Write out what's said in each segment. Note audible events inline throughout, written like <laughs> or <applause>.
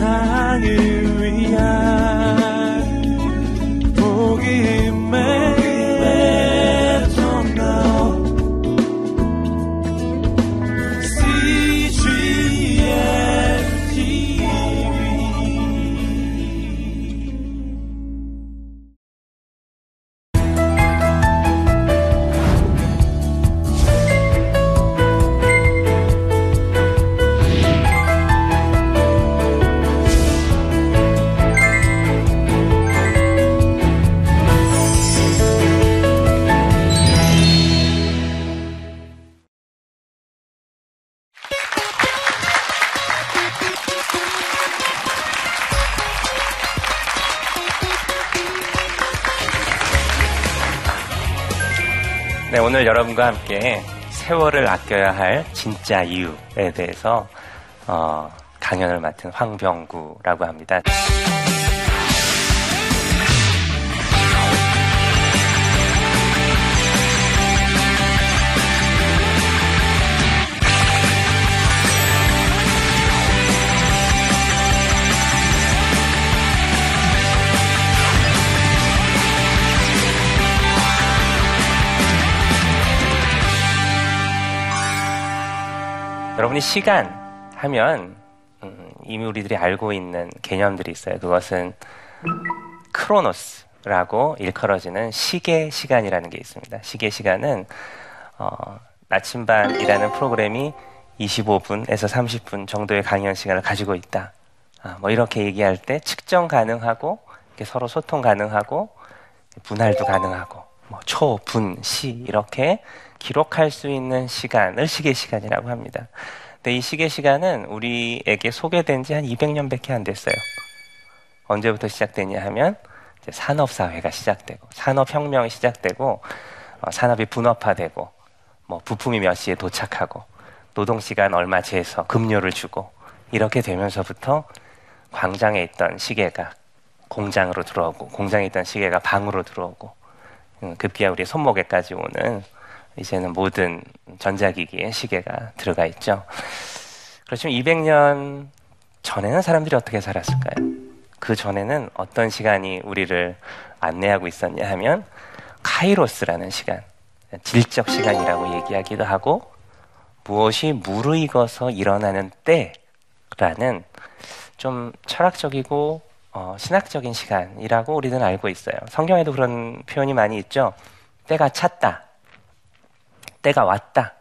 세상을 오늘 여러분과 함께 세월을 아껴야 할 진짜 이유에 대해서 어, 강연을 맡은 황병구라고 합니다. 여러분이 시간 하면 음, 이미 우리들이 알고 있는 개념들이 있어요. 그것은 크로노스라고 일컬어지는 시계 시간이라는 게 있습니다. 시계 시간은 어, 나침반이라는 프로그램이 25분에서 30분 정도의 강연 시간을 가지고 있다. 아, 뭐 이렇게 얘기할 때 측정 가능하고 서로 소통 가능하고 분할도 가능하고 뭐 초, 분, 시 이렇게 기록할 수 있는 시간을 시계 시간이라고 합니다. 근데 이 시계 시간은 우리에게 소개된 지 한 200년밖에 안 됐어요. 언제부터 시작되냐 하면 산업 사회가 시작되고 산업 혁명이 시작되고 어, 산업이 분업화되고 뭐 부품이 몇 시에 도착하고 노동 시간 얼마 재서 급료를 주고 이렇게 되면서부터 광장에 있던 시계가 공장으로 들어오고 공장에 있던 시계가 방으로 들어오고 음, 급기야 우리 손목에까지 오는 이제는 모든 전자기기에 시계가 들어가 있죠. 그렇지만 200년 전에는 사람들이 어떻게 살았을까요? 그 전에는 어떤 시간이 우리를 안내하고 있었냐 하면 카이로스라는 시간, 질적 시간이라고 얘기하기도 하고 무엇이 무르익어서 일어나는 때라는 좀 철학적이고 어, 신학적인 시간이라고 우리는 알고 있어요. 성경에도 그런 표현이 많이 있죠. 때가 찼다. 때가 왔다.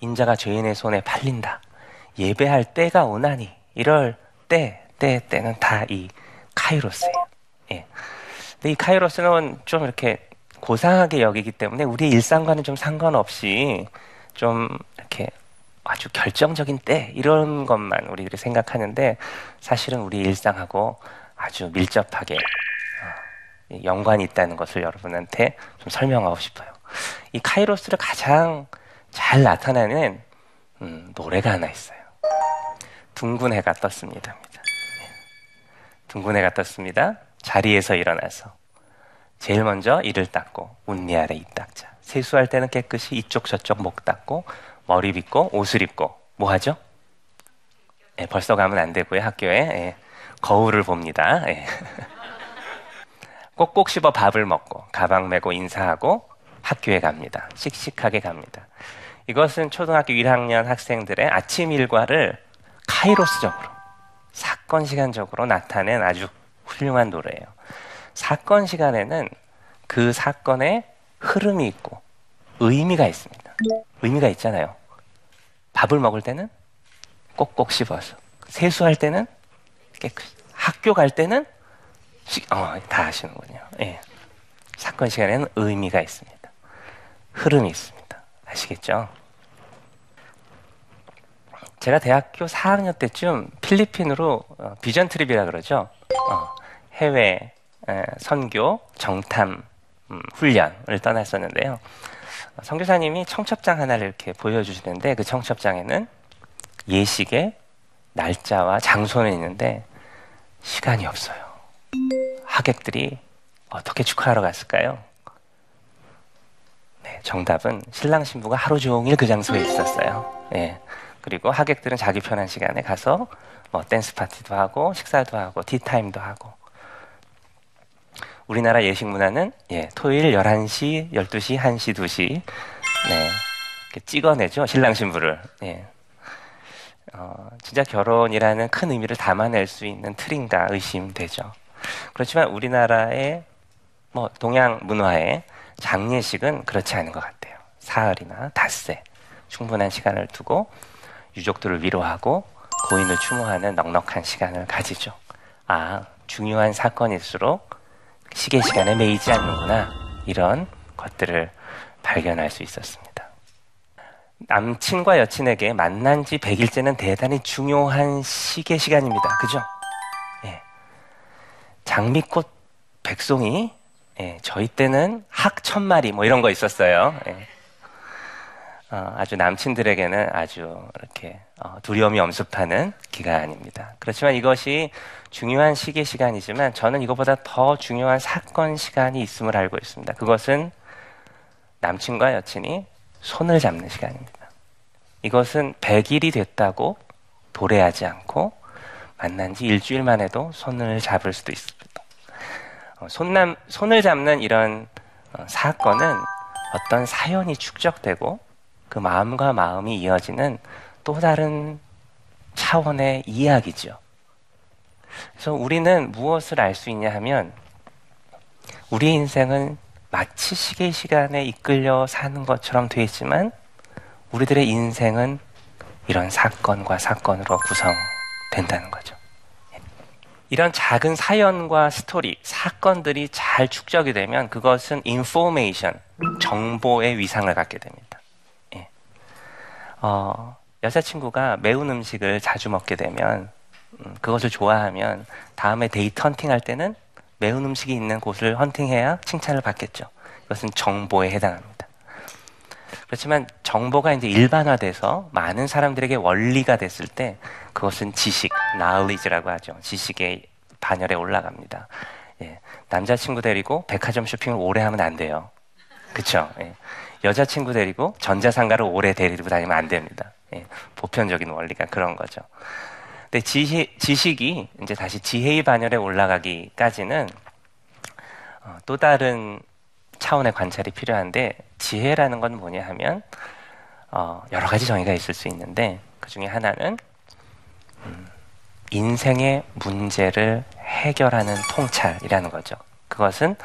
인자가 죄인의 손에 팔린다. 예배할 때가 오나니. 이럴 때, 때, 때는 다 이 카이로스예요. 예. 근데 이 카이로스는 좀 이렇게 고상하게 여기기 때문에 우리 일상과는 좀 상관없이 좀 이렇게 아주 결정적인 때 이런 것만 우리들이 생각하는데 사실은 우리 일상하고 아주 밀접하게 어, 연관이 있다는 것을 여러분한테 좀 설명하고 싶어요. 이 카이로스를 가장 잘 나타내는 음, 노래가 하나 있어요. 둥근 해가 떴습니다. 둥근 해가 떴습니다. 자리에서 일어나서 제일 먼저 이를 닦고 운니 아래 입 닦자. 세수할 때는 깨끗이 이쪽 저쪽 목 닦고 머리 빗고 옷을 입고 뭐 하죠? 예, 벌써 가면 안 되고요 학교에 예, 거울을 봅니다. 예. <laughs> 꼭꼭 씹어 밥을 먹고 가방 메고 인사하고 학교에 갑니다. 씩씩하게 갑니다. 이것은 초등학교 1학년 학생들의 아침 일과를 카이로스적으로 사건 시간적으로 나타낸 아주 훌륭한 노래예요. 사건 시간에는 그 사건의 흐름이 있고 의미가 있습니다. 의미가 있잖아요. 밥을 먹을 때는 꼭꼭 씹어서 세수할 때는 깨끗이 학교 갈 때는 어, 다 아시는군요. 예. 사건 시간에는 의미가 있습니다. 흐름이 있습니다. 아시겠죠? 제가 대학교 4학년 때쯤 필리핀으로 어, 비전 트립이라 그러죠. 어, 해외 에, 선교 정탐 음, 훈련을 떠났었는데요. 선교사님이 청첩장 하나를 이렇게 보여주시는데 그 청첩장에는 예식의 날짜와 장소는 있는데 시간이 없어요. 하객들이 어떻게 축하하러 갔을까요? 네, 정답은 신랑 신부가 하루 종일 그 장소에 있었어요. 네, 그리고 하객들은 자기 편한 시간에 가서 뭐 댄스 파티도 하고 식사도 하고 티타임도 하고 우리나라 예식 문화는 예, 토요일 11시, 12시, 1시, 2시 네. 이렇게 찍어내죠. 신랑 신부를. 예. 어, 진짜 결혼이라는 큰 의미를 담아낼 수 있는 틀인가 의심되죠. 그렇지만 우리나라의 뭐 동양 문화의 장례식은 그렇지 않은 것 같아요. 사흘이나 닷새 충분한 시간을 두고 유족들을 위로하고 고인을 추모하는 넉넉한 시간을 가지죠. 아, 중요한 사건일수록 시계 시간에 매이지 않는구나. 이런 것들을 발견할 수 있었습니다. 남친과 여친에게 만난 지 100일째는 대단히 중요한 시계 시간입니다. 그죠? 예. 장미꽃 백송이 예, 저희 때는 학 천 마리 뭐 이런 거 있었어요. 예. 어, 아주 남친들에게는 아주 이렇게 어, 두려움이 엄습하는 기간입니다. 그렇지만 이것이 중요한 시계 시간이지만 저는 이것보다 더 중요한 사건 시간이 있음을 알고 있습니다. 그것은 남친과 여친이 손을 잡는 시간입니다. 이것은 100일이 됐다고 도래하지 않고 만난 지 일주일만 해도 손을 잡을 수도 있습니다. 어, 손남, 손을 잡는 이런 어, 사건은 어떤 사연이 축적되고 그 마음과 마음이 이어지는 또 다른 차원의 이야기죠. 그래서 우리는 무엇을 알 수 있냐 하면 우리 인생은 마치 시계 시간에 이끌려 사는 것처럼 되어 있지만 우리들의 인생은 이런 사건과 사건으로 구성된다는 거죠. 이런 작은 사연과 스토리, 사건들이 잘 축적이 되면 그것은 information, 정보의 위상을 갖게 됩니다. 예. 어, 여자친구가 매운 음식을 자주 먹게 되면 음, 그것을 좋아하면 다음에 데이트 헌팅 할 때는 매운 음식이 있는 곳을 헌팅해야 칭찬을 받겠죠. 이것은 정보에 해당합니다. 그렇지만 정보가 이제 일반화돼서 많은 사람들에게 원리가 됐을 때 그것은 지식, knowledge라고 하죠. 지식의 반열에 올라갑니다. 예, 남자친구 데리고 백화점 쇼핑을 오래 하면 안 돼요. 그쵸? 예. 여자친구 데리고 전자상가를 오래 데리고 다니면 안 됩니다. 예, 보편적인 원리가 그런 거죠. 근데 지시, 지식이 이제 다시 지혜의 반열에 올라가기까지는 어, 또 다른 차원의 관찰이 필요한데 지혜라는 건 뭐냐 하면 어, 여러 가지 정의가 있을 수 있는데 그 중에 하나는 음, 인생의 문제를 해결하는 통찰이라는 거죠. 그것은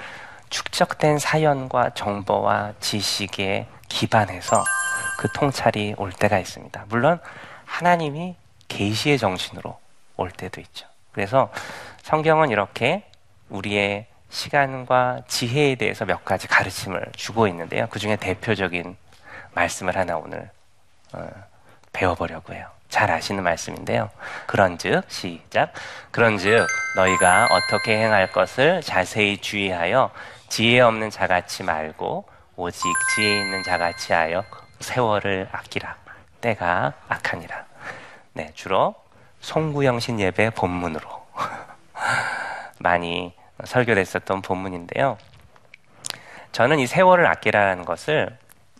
축적된 사연과 정보와 지식에 기반해서 그 통찰이 올 때가 있습니다. 물론 하나님이 계시의 정신으로 올 때도 있죠. 그래서 성경은 이렇게 우리의 시간과 지혜에 대해서 몇 가지 가르침을 주고 있는데요. 그 중에 대표적인 말씀을 하나 오늘 어, 배워보려고 해요. 잘 아시는 말씀인데요. 그런즉 시작. 그런즉 너희가 어떻게 행할 것을 자세히 주의하여 지혜 없는 자같이 말고 오직 지혜 있는 자같이 하여 세월을 아끼라. 때가 악하니라. 네, 주로 송구영신 예배 본문으로 <laughs> 많이 설교됐었던 본문인데요. 저는 이 세월을 아끼라는 것을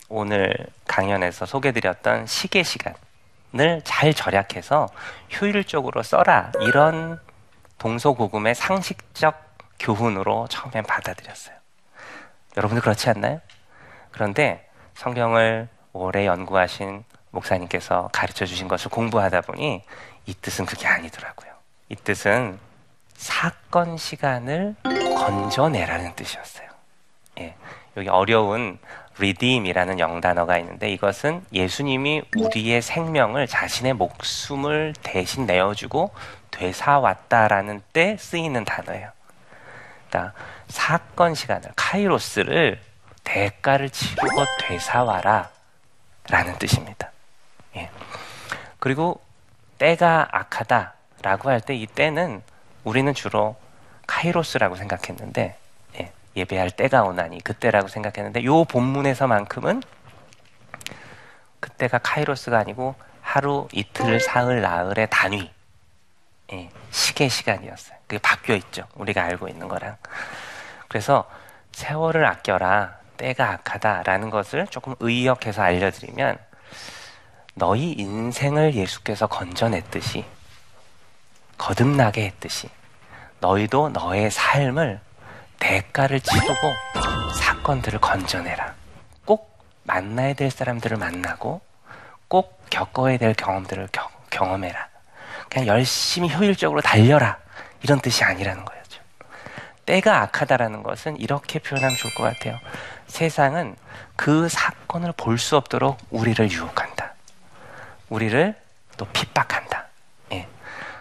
오늘 강연에서 소개드렸던 시계 시간을 잘 절약해서 효율적으로 써라 이런 동서고금의 상식적 교훈으로 처음엔 받아들였어요. 여러분도 그렇지 않나요? 그런데 성경을 오래 연구하신 목사님께서 가르쳐 주신 것을 공부하다 보니 이 뜻은 그게 아니더라고요. 이 뜻은 사건 시간을 건져내라는 뜻이었어요. 예, 여기 어려운 redeem이라는 영단어가 있는데 이것은 예수님이 우리의 생명을 자신의 목숨을 대신 내어주고 되사왔다라는 때 쓰이는 단어예요. 그러니까 사건 시간을 카이로스를 대가를 치르고 되사와라 라는 뜻입니다. 예. 그리고 때가 악하다라고 할 때 이 때는 우리는 주로 카이로스라고 생각했는데 예, 배할 때가 오나니 그때라고 생각했는데 요 본문에서만큼은 그때가 카이로스가 아니고 하루, 이틀, 사흘, 나흘의 단위 예, 시계 시간이었어요. 그게 바뀌어 있죠. 우리가 알고 있는 거랑. 그래서 세월을 아껴라, 때가 악하다라는 것을 조금 의역해서 알려드리면 너희 인생을 예수께서 건져냈듯이 거듭나게 했듯이 너희도 너의 삶을 대가를 치르고 사건들을 건져내라. 꼭 만나야 될 사람들을 만나고 꼭 겪어야 될 경험들을 겨, 경험해라. 그냥 열심히 효율적으로 달려라. 이런 뜻이 아니라는 거죠. 때가 악하다라는 것은 이렇게 표현하면 좋을 것 같아요. 세상은 그 사건을 볼 수 없도록 우리를 유혹한다. 우리를 또 핍박한다.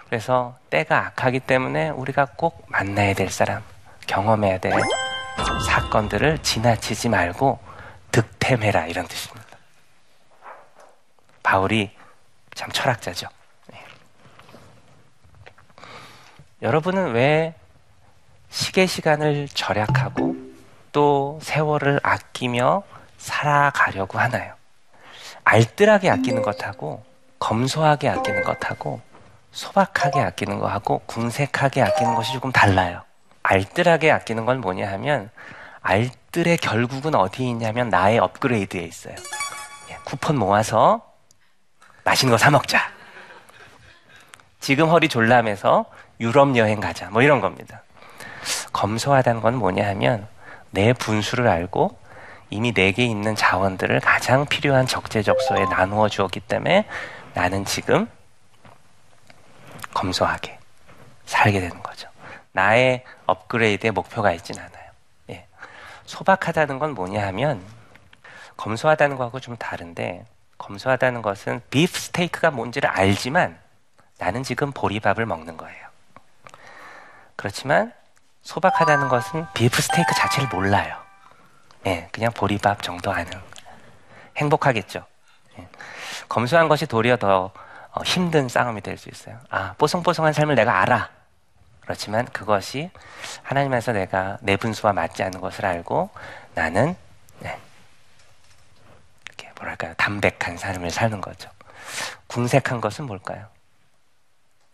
예. 그래서 때가 악하기 때문에 우리가 꼭 만나야 될 사람, 경험해야 될 사건들을 지나치지 말고 득템해라 이런 뜻입니다. 바울이 참 철학자죠. 예. 여러분은 왜 시계 시간을 절약하고 또 세월을 아끼며 살아가려고 하나요? 알뜰하게 아끼는 것하고 검소하게 아끼는 것하고 소박하게 아끼는 것하고 궁색하게 아끼는 것이 조금 달라요. 알뜰하게 아끼는 건 뭐냐 하면 알뜰의 결국은 어디에 있냐면 나의 업그레이드에 있어요. 예, 쿠폰 모아서 맛있는 거 사 먹자. 지금 허리 졸라매서 유럽 여행 가자. 뭐 이런 겁니다. 검소하다는 건 뭐냐 하면 내 분수를 알고 이미 내게 있는 자원들을 가장 필요한 적재적소에 나누어 주었기 때문에 나는 지금 검소하게 살게 되는 거죠. 나의 업그레이드의 목표가 있진 않아요. 예. 소박하다는 건 뭐냐 하면 검소하다는 거하고 좀 다른데 검소하다는 것은 비프 스테이크가 뭔지를 알지만 나는 지금 보리밥을 먹는 거예요. 그렇지만 소박하다는 것은 비프 스테이크 자체를 몰라요. 예, 그냥 보리밥 정도 아는. 행복하겠죠. 예. 검소한 것이 도리어 더 어, 힘든 싸움이 될 수 있어요. 아, 뽀송뽀송한 삶을 내가 알아. 그렇지만 그것이 하나님에서 내가 내 분수와 맞지 않는 것을 알고 나는 네, 이렇게 뭐랄까요 담백한 삶을 사는 거죠. 궁색한 것은 뭘까요?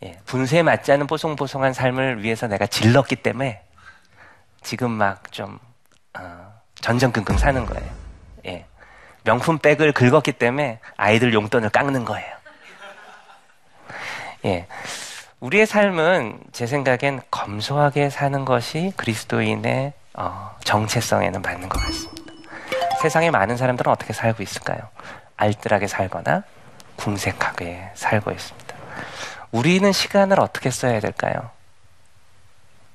예, 분수에 맞지 않는 뽀송뽀송한 삶을 위해서 내가 질렀기 때문에 지금 막좀 어, 전전긍긍 사는 거예요. 예. 명품 백을 긁었기 때문에 아이들 용돈을 깎는 거예요. 예. 우리의 삶은 제 생각엔 검소하게 사는 것이 그리스도인의 어, 정체성에는 맞는 것 같습니다. 세상에 많은 사람들은 어떻게 살고 있을까요? 알뜰하게 살거나 궁색하게 살고 있습니다. 우리는 시간을 어떻게 써야 될까요?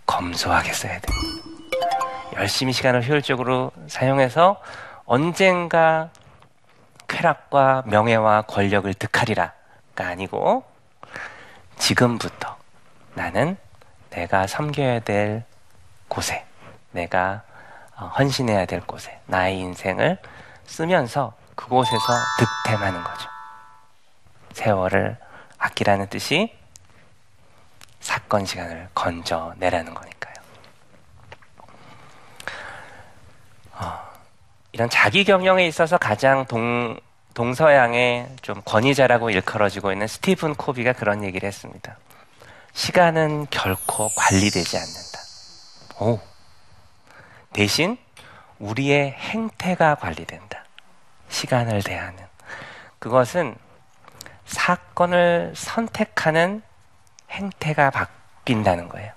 검소하게 써야 됩니다. 열심히 시간을 효율적으로 사용해서 언젠가 쾌락과 명예와 권력을 득하리라가 아니고 지금부터 나는 내가 섬겨야 될 곳에 내가 어, 헌신해야 될 곳에 나의 인생을 쓰면서 그곳에서 득템하는 거죠. 세월을 아끼라는 뜻이 사건 시간을 건져내라는 거니까요. 어, 이런 자기 경영에 있어서 가장 동, 동서양의 좀 권위자라고 일컬어지고 있는 스티븐 코비가 그런 얘기를 했습니다. 시간은 결코 관리되지 않는다. 오. 대신 우리의 행태가 관리된다. 시간을 대하는. 그것은 사건을 선택하는 행태가 바뀐다는 거예요.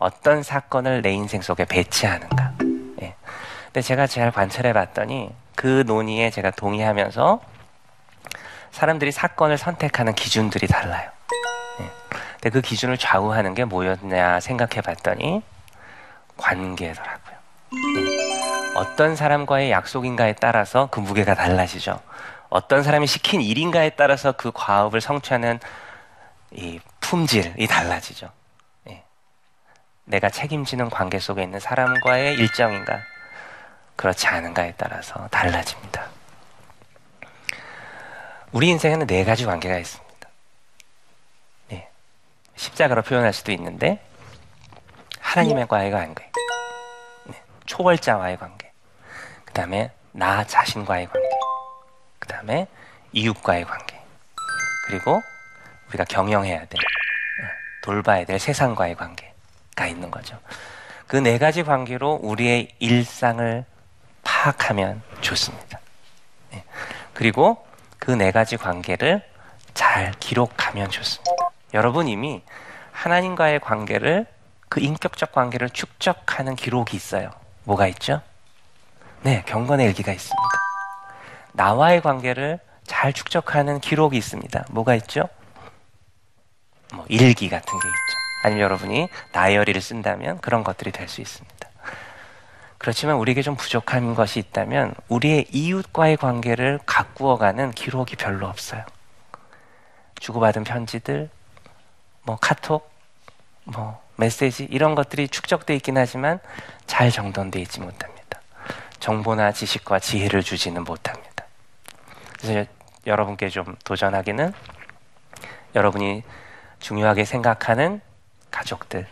어떤 사건을 내 인생 속에 배치하는가. 예. 근데 제가 잘 관찰해 봤더니 그 논의에 제가 동의하면서 사람들이 사건을 선택하는 기준들이 달라요. 예. 근데 그 기준을 좌우하는 게 뭐였냐 생각해 봤더니 관계더라고요. 예. 어떤 사람과의 약속인가에 따라서 그 무게가 달라지죠. 어떤 사람이 시킨 일인가에 따라서 그 과업을 성취하는 이 품질이 달라지죠. 예. 내가 책임지는 관계 속에 있는 사람과의 일정인가, 그렇지 않은가에 따라서 달라집니다. 우리 인생에는 네 가지 관계가 있습니다. 예. 십자가로 표현할 수도 있는데, 하나님과의 관계, 네. 초월자와의 관계, 그 다음에 나 자신과의 관계, 그 다음에 이웃과의 관계, 그리고 우리가 경영해야 될, 돌봐야 될 세상과의 관계가 있는 거죠. 그 네 가지 관계로 우리의 일상을 파악하면 좋습니다. 네. 그리고 그 네 가지 관계를 잘 기록하면 좋습니다. 여러분 이미 하나님과의 관계를 그 인격적 관계를 축적하는 기록이 있어요. 뭐가 있죠? 네, 경건의 일기가 있습니다. 나와의 관계를 잘 축적하는 기록이 있습니다. 뭐가 있죠? 뭐 일기 같은 게 있죠. 아니면 여러분이 다이어리를 쓴다면 그런 것들이 될 수 있습니다. 그렇지만 우리에게 좀 부족한 것이 있다면 우리의 이웃과의 관계를 가꾸어가는 기록이 별로 없어요. 주고받은 편지들, 뭐 카톡, 뭐 메시지 이런 것들이 축적돼 있긴 하지만 잘 정돈돼 있지 못합니다. 정보나 지식과 지혜를 주지는 못합니다. 그래서 여러분께 좀 도전하기는 여러분이 중요하게 생각하는 가족들,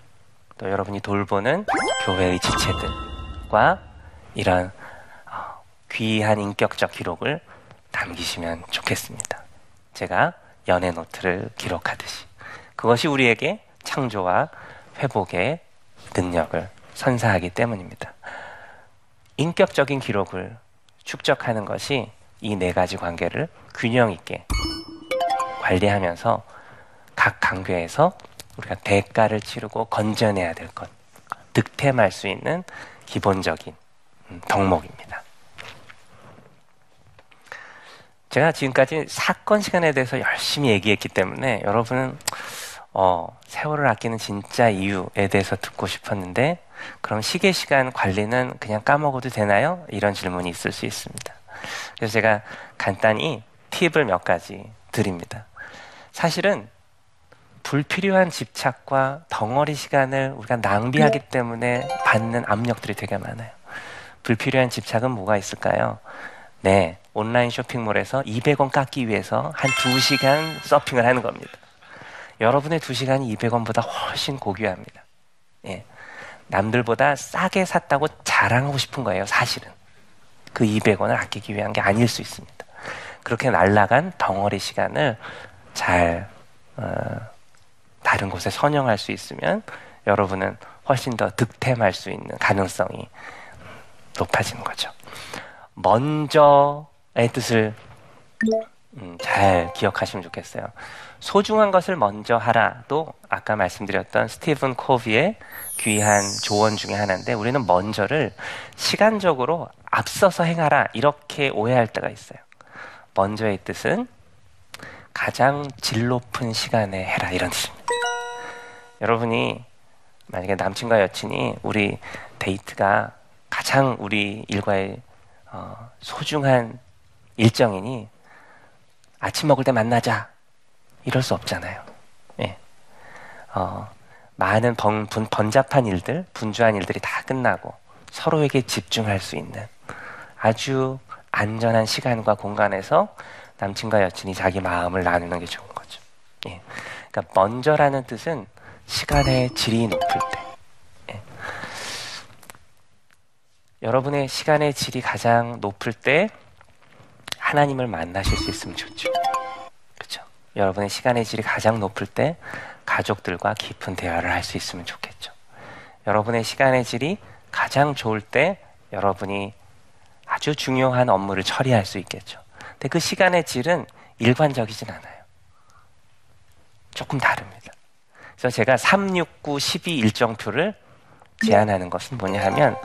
또 여러분이 돌보는 교회의 지체들 과 이런 어, 귀한 인격적 기록을 남기시면 좋겠습니다. 제가 연애 노트를 기록하듯이 그것이 우리에게 창조와 회복의 능력을 선사하기 때문입니다. 인격적인 기록을 축적하는 것이 이 네 가지 관계를 균형 있게 관리하면서 각 관계에서 우리가 대가를 치르고 건져내야 될 것, 득템할 수 있는 기본적인 음, 덕목입니다. 제가 지금까지 사건 시간에 대해서 열심히 얘기했기 때문에 여러분은 어, 세월을 아끼는 진짜 이유에 대해서 듣고 싶었는데 그럼 시계 시간 관리는 그냥 까먹어도 되나요? 이런 질문이 있을 수 있습니다. 그래서 제가 간단히 팁을 몇 가지 드립니다. 사실은 불필요한 집착과 덩어리 시간을 우리가 낭비하기 때문에 받는 압력들이 되게 많아요. 불필요한 집착은 뭐가 있을까요? 네, 온라인 쇼핑몰에서 200원 깎기 위해서 한 2시간 서핑을 하는 겁니다. 여러분의 2시간이 200원보다 훨씬 고귀합니다. 예. 남들보다 싸게 샀다고 자랑하고 싶은 거예요, 사실은. 그 200원을 아끼기 위한 게 아닐 수 있습니다. 그렇게 날라간 덩어리 시간을 잘 어, 다른 곳에 선영할 수 있으면 여러분은 훨씬 더 득템할 수 있는 가능성이 높아지는 거죠. 먼저의 뜻을 음, 잘 기억하시면 좋겠어요. 소중한 것을 먼저 하라도 아까 말씀드렸던 스티븐 코비의 귀한 조언 중에 하나인데 우리는 먼저를 시간적으로 앞서서 행하라 이렇게 오해할 때가 있어요. 먼저의 뜻은 가장 질 높은 시간에 해라 이런 뜻입니다. 여러분이 만약에 남친과 여친이 우리 데이트가 가장 우리 일과의 어, 소중한 일정이니 아침 먹을 때 만나자 이럴 수 없잖아요. 예. 어, 많은 번, 분, 번잡한 일들, 분주한 일들이 다 끝나고 서로에게 집중할 수 있는 아주 안전한 시간과 공간에서 남친과 여친이 자기 마음을 나누는 게 좋은 거죠. 예. 그러니까 먼저라는 뜻은 시간의 질이 높을 때. 예. 여러분의 시간의 질이 가장 높을 때 하나님을 만나실 수 있으면 좋죠. 그렇죠. 여러분의 시간의 질이 가장 높을 때 가족들과 깊은 대화를 할 수 있으면 좋겠죠. 여러분의 시간의 질이 가장 좋을 때 여러분이 아주 중요한 업무를 처리할 수 있겠죠. 근데 그 시간의 질은 일관적이진 않아요. 조금 다릅니다. 그래서 제가 3, 6, 9, 12 일정표를 제안하는 것은 뭐냐 하면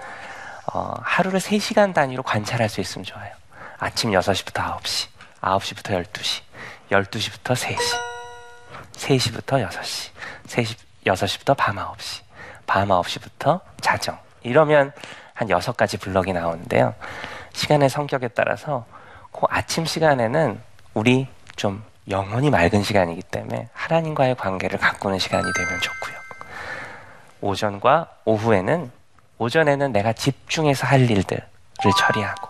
어, 하루를 3시간 단위로 관찰할 수 있으면 좋아요. 아침 6시부터 9시, 9시부터 12시, 12시부터 3시, 3시부터 6시, 3시, 6시부터 밤 9시, 밤 9시부터 자정. 이러면 한 6가지 블럭이 나오는데요. 시간의 성격에 따라서 그 아침 시간에는 우리 좀 영혼이 맑은 시간이기 때문에 하나님과의 관계를 가꾸는 시간이 되면 좋고요. 오전과 오후에는 오전에는 내가 집중해서 할 일들을 처리하고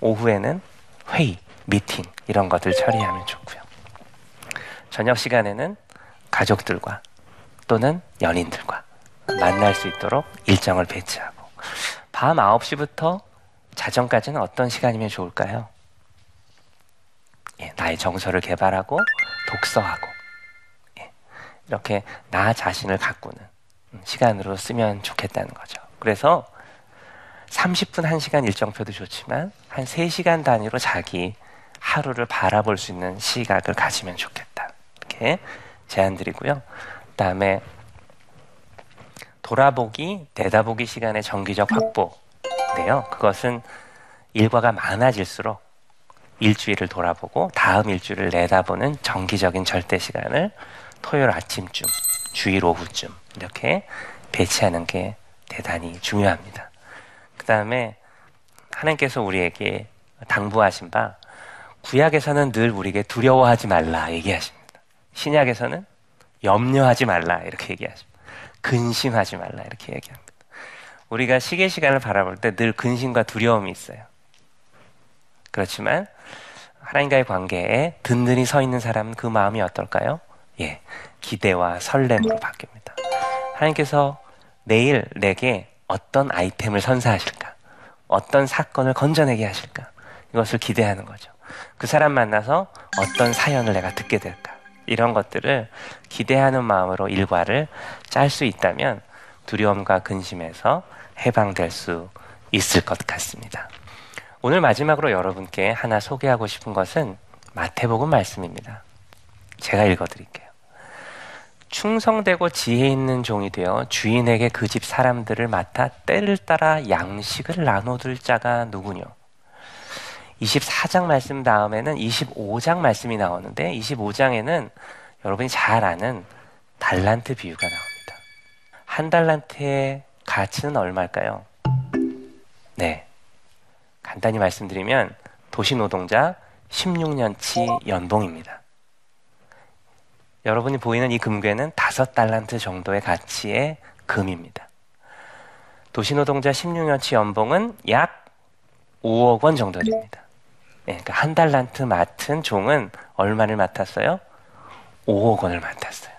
오후에는 회의, 미팅 이런 것들 처리하면 좋고요. 저녁 시간에는 가족들과 또는 연인들과 만날 수 있도록 일정을 배치하고 밤 9시부터 자정까지는 어떤 시간이면 좋을까요? 예, 나의 정서를 개발하고 독서하고 예, 이렇게 나 자신을 가꾸는 시간으로 쓰면 좋겠다는 거죠. 그래서 30분 1시간 일정표도 좋지만 한 3시간 단위로 자기 하루를 바라볼 수 있는 시각을 가지면 좋겠다. 이렇게 제안 드리고요. 그다음에 돌아보기, 내다보기 시간의 정기적 확보인데요. 그것은 일과가 많아질수록 일주일을 돌아보고 다음 일주일을 내다보는 정기적인 절대 시간을 토요일 아침쯤, 주일 오후쯤 이렇게 배치하는 게 대단히 중요합니다. 그 다음에 하나님께서 우리에게 당부하신 바 구약에서는 늘 우리에게 두려워하지 말라 얘기하십니다. 신약에서는 염려하지 말라 이렇게 얘기하십니다. 근심하지 말라 이렇게 얘기합니다. 우리가 시계 시간을 바라볼 때 늘 근심과 두려움이 있어요. 그렇지만 하나님과의 관계에 든든히 서 있는 사람은 그 마음이 어떨까요? 예, 기대와 설렘으로 바뀝니다. 하나님께서 내일 내게 어떤 아이템을 선사하실까? 어떤 사건을 건져내게 하실까? 이것을 기대하는 거죠. 그 사람 만나서 어떤 사연을 내가 듣게 될까? 이런 것들을 기대하는 마음으로 일과를 짤 수 있다면 두려움과 근심에서 해방될 수 있을 것 같습니다. 오늘 마지막으로 여러분께 하나 소개하고 싶은 것은 마태복음 말씀입니다. 제가 읽어드릴게요. 충성되고 지혜 있는 종이 되어 주인에게 그 집 사람들을 맡아 때를 따라 양식을 나눠둘 자가 누구뇨? 24장 말씀 다음에는 25장 말씀이 나오는데 25장에는 여러분이 잘 아는 달란트 비유가 나옵니다. 한 달란트의 가치는 얼마일까요? 네. 간단히 말씀드리면 도시 노동자 16년치 연봉입니다. 여러분이 보이는 이 금괴는 다섯 달란트 정도의 가치의 금입니다. 도시 노동자 16년치 연봉은 약 5억 원 정도 됩니다. 네, 그러니까 한 달란트 맡은 종은 얼마를 맡았어요? 5억 원을 맡았어요.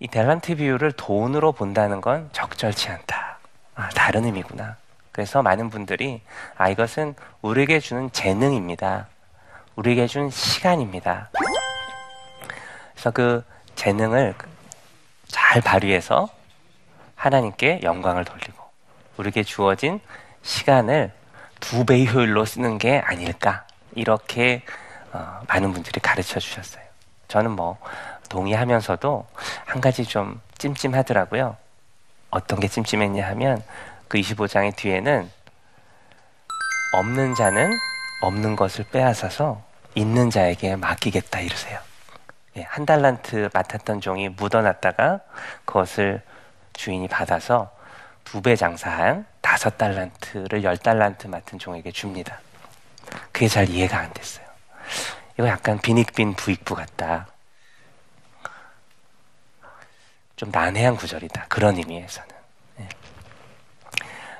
이 달란트 비율을 돈으로 본다는 건 적절치 않다. 아, 다른 의미구나. 그래서 많은 분들이 아 이것은 우리에게 주는 재능입니다. 우리에게 준 시간입니다. 그래서 그 재능을 잘 발휘해서 하나님께 영광을 돌리고 우리에게 주어진 시간을 두 배의 효율로 쓰는 게 아닐까 이렇게 어, 많은 분들이 가르쳐 주셨어요. 저는 뭐 동의하면서도 한 가지 좀 찜찜하더라고요. 어떤 게 찜찜했냐 하면 그 25장의 뒤에는 없는 자는 없는 것을 빼앗아서 있는 자에게 맡기겠다 이러세요. 예, 한 달란트 맡았던 종이 묻어놨다가 그것을 주인이 받아서 두 배 장사한 다섯 달란트를 열 달란트 맡은 종에게 줍니다. 그게 잘 이해가 안 됐어요. 이거 약간 빈익빈 부익부 같다. 좀 난해한 구절이다. 그런 의미에서는.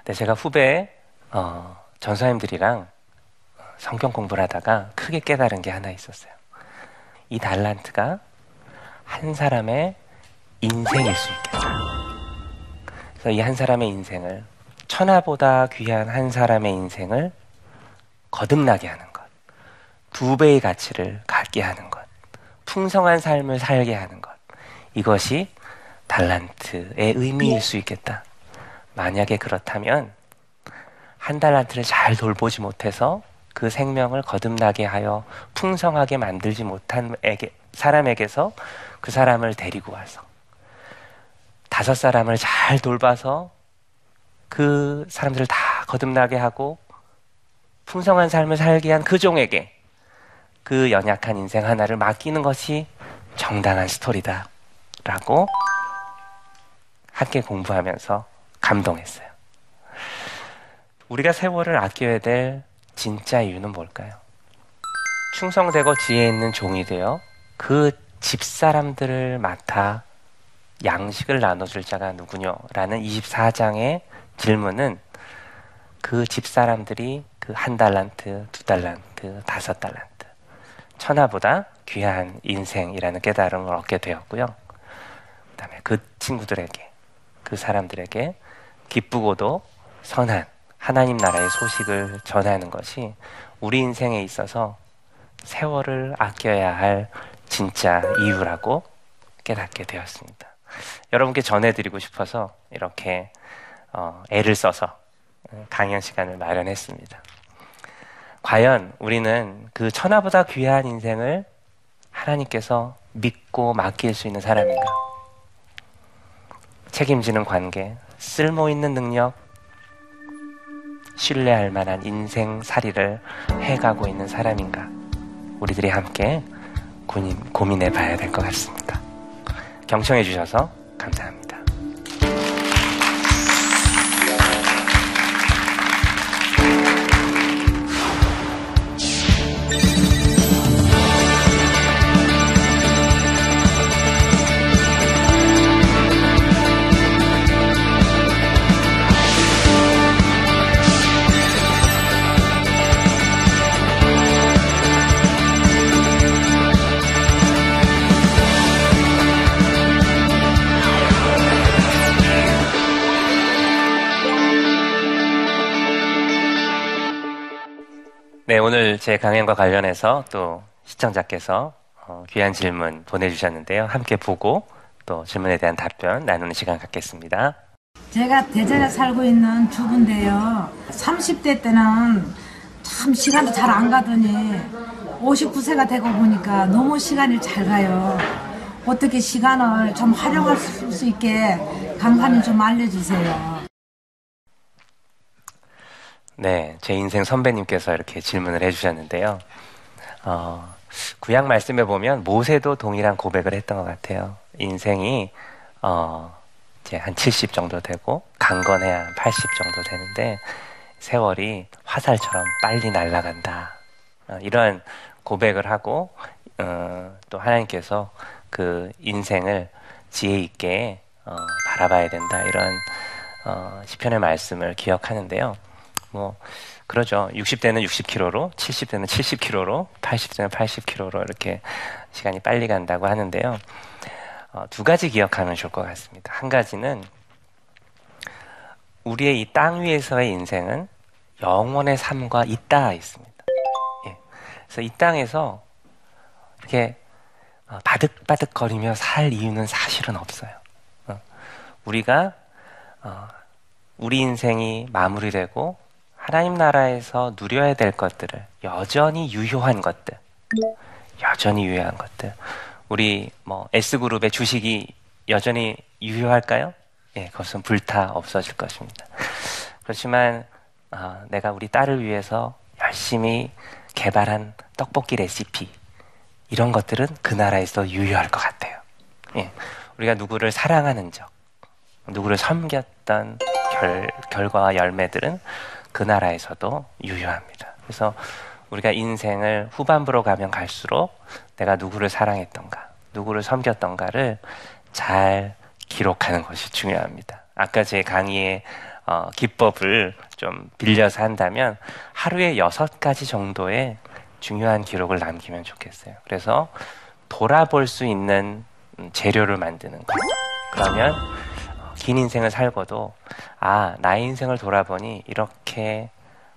네. 네, 제가 후배 어, 전사님들이랑 성경 공부를 하다가 크게 깨달은 게 하나 있었어요. 이 달란트가 한 사람의 인생일 수 있겠다. 그래서 이 한 사람의 인생을 천하보다 귀한 한 사람의 인생을 거듭나게 하는 것, 두 배의 가치를 갖게 하는 것, 풍성한 삶을 살게 하는 것, 이것이 달란트의 의미일 수 있겠다. 만약에 그렇다면 한 달란트를 잘 돌보지 못해서 그 생명을 거듭나게 하여 풍성하게 만들지 못한 사람에게서 그 사람을 데리고 와서 다섯 사람을 잘 돌봐서 그 사람들을 다 거듭나게 하고 풍성한 삶을 살게 한 그 종에게 그 연약한 인생 하나를 맡기는 것이 정당한 스토리다. 라고 함께 공부하면서 감동했어요. 우리가 세월을 아껴야 될 진짜 이유는 뭘까요? 충성되고 지혜 있는 종이 되어 그 집사람들을 맡아 양식을 나눠줄 자가 누구냐? 라는 24장의 질문은 그 집사람들이 그 한 달란트, 두 달란트, 다섯 달란트, 천하보다 귀한 인생이라는 깨달음을 얻게 되었고요. 그 다음에 그 친구들에게, 그 사람들에게 기쁘고도 선한 하나님 나라의 소식을 전하는 것이 우리 인생에 있어서 세월을 아껴야 할 진짜 이유라고 깨닫게 되었습니다. 여러분께 전해드리고 싶어서 이렇게 어, 애를 써서 강연 시간을 마련했습니다. 과연 우리는 그 천하보다 귀한 인생을 하나님께서 믿고 맡길 수 있는 사람인가? 책임지는 관계, 쓸모 있는 능력, 신뢰할 만한 인생살이를 해가고 있는 사람인가? 우리들이 함께 고민해 봐야 될 것 같습니다. 경청해 주셔서 감사합니다. 네, 오늘 제 강연과 관련해서 또 시청자께서 어, 귀한 질문 보내주셨는데요. 함께 보고 또 질문에 대한 답변 나누는 시간 갖겠습니다. 제가 대전에 살고 있는 주부인데요. 30대 때는 참 시간도 잘 안 가더니 59세가 되고 보니까 너무 시간이 잘 가요. 어떻게 시간을 좀 활용할 수 있게 강사님 좀 알려주세요. 네, 제 인생 선배님께서 이렇게 질문을 해주셨는데요. 어, 구약 말씀에 보면 모세도 동일한 고백을 했던 것 같아요. 인생이 어, 이제 한 70 정도 되고 강건해야 80 정도 되는데 세월이 화살처럼 빨리 날아간다. 어, 이런 고백을 하고 어, 또 하나님께서 그 인생을 지혜 있게 어, 바라봐야 된다. 이런 어, 시편의 말씀을 기억하는데요. 뭐 그러죠. 60대는 60km로, 70대는 70km로, 80대는 80km로 이렇게 시간이 빨리 간다고 하는데요. 어, 두 가지 기억하면 좋을 것 같습니다. 한 가지는 우리의 이 땅 위에서의 인생은 영원의 삶과 있다 있습니다. 예. 그래서 이 땅에서 이렇게 어, 바득바득거리며 살 이유는 사실은 없어요. 어. 우리가 어, 우리 인생이 마무리되고 하나님 나라에서 누려야 될 것들을 여전히 유효한 것들, 여전히 유효한 것들. 우리 뭐 S그룹의 주식이 여전히 유효할까요? 예, 그것은 불타 없어질 것입니다. 그렇지만 어, 내가 우리 딸을 위해서 열심히 개발한 떡볶이 레시피 이런 것들은 그 나라에서 유효할 것 같아요. 예, 우리가 누구를 사랑하는 적, 누구를 섬겼던 결, 결과와 열매들은 그 나라에서도 유효합니다. 그래서 우리가 인생을 후반부로 가면 갈수록 내가 누구를 사랑했던가, 누구를 섬겼던가를 잘 기록하는 것이 중요합니다. 아까 제 강의의 어, 기법을 좀 빌려서 한다면 하루에 여섯 가지 정도의 중요한 기록을 남기면 좋겠어요. 그래서 돌아볼 수 있는 재료를 만드는 거죠. 그러면 긴 인생을 살고도 아 나의 인생을 돌아보니 이렇게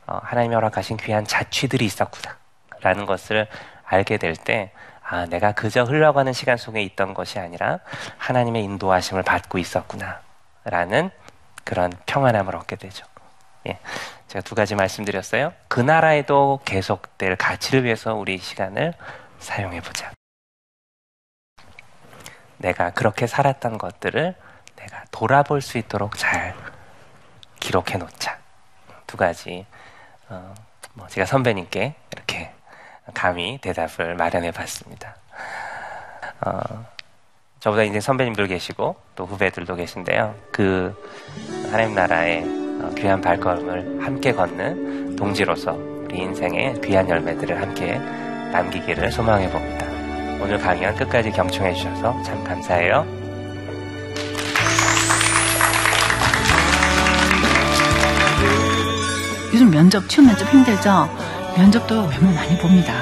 어, 하나님이 허락하신 귀한 자취들이 있었구나라는 것을 알게 될 때 아, 내가 그저 흘러가는 시간 속에 있던 것이 아니라 하나님의 인도하심을 받고 있었구나라는 그런 평안함을 얻게 되죠. 예. 제가 두 가지 말씀드렸어요. 그 나라에도 계속될 가치를 위해서 우리 시간을 사용해 보자. 내가 그렇게 살았던 것들을 내가 돌아볼 수 있도록 잘 기록해 놓자. 두 가지. 어, 뭐 제가 선배님께 이렇게 감히 대답을 마련해 봤습니다. 어, 저보다 이제 선배님들 계시고 또 후배들도 계신데요. 그 하나님 나라의 어, 귀한 발걸음을 함께 걷는 동지로서 우리 인생의 귀한 열매들을 함께 남기기를 소망해 봅니다. 오늘 강연 끝까지 경청해 주셔서 참 감사해요. 요즘 면접, 취업 면접 힘들죠? 면접도 외모 많이 봅니다.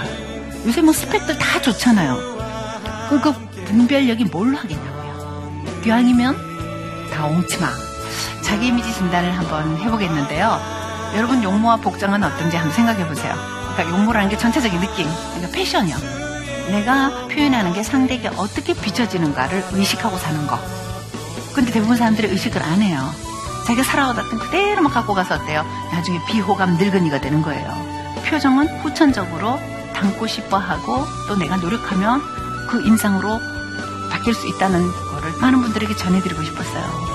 요새 뭐 스펙들 다 좋잖아요. 그, 그 분별력이 뭘로 하겠냐고요. 기왕이면 다 옹치마. 자기 이미지 진단을 한번 해보겠는데요. 여러분 용모와 복장은 어떤지 한번 생각해 보세요. 그러니까 용모라는 게 전체적인 느낌, 그러니까 패션이요. 내가 표현하는 게 상대에게 어떻게 비춰지는가를 의식하고 사는 거. 근데 대부분 사람들이 의식을 안 해요. 자기가 살아왔던 그대로만 갖고 가서 어때요? 나중에 비호감 늙은이가 되는 거예요. 표정은 후천적으로 닮고 싶어 하고 또 내가 노력하면 그 인상으로 바뀔 수 있다는 거를 많은 분들에게 전해드리고 싶었어요.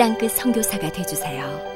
땅끝 선교사가 되주세요.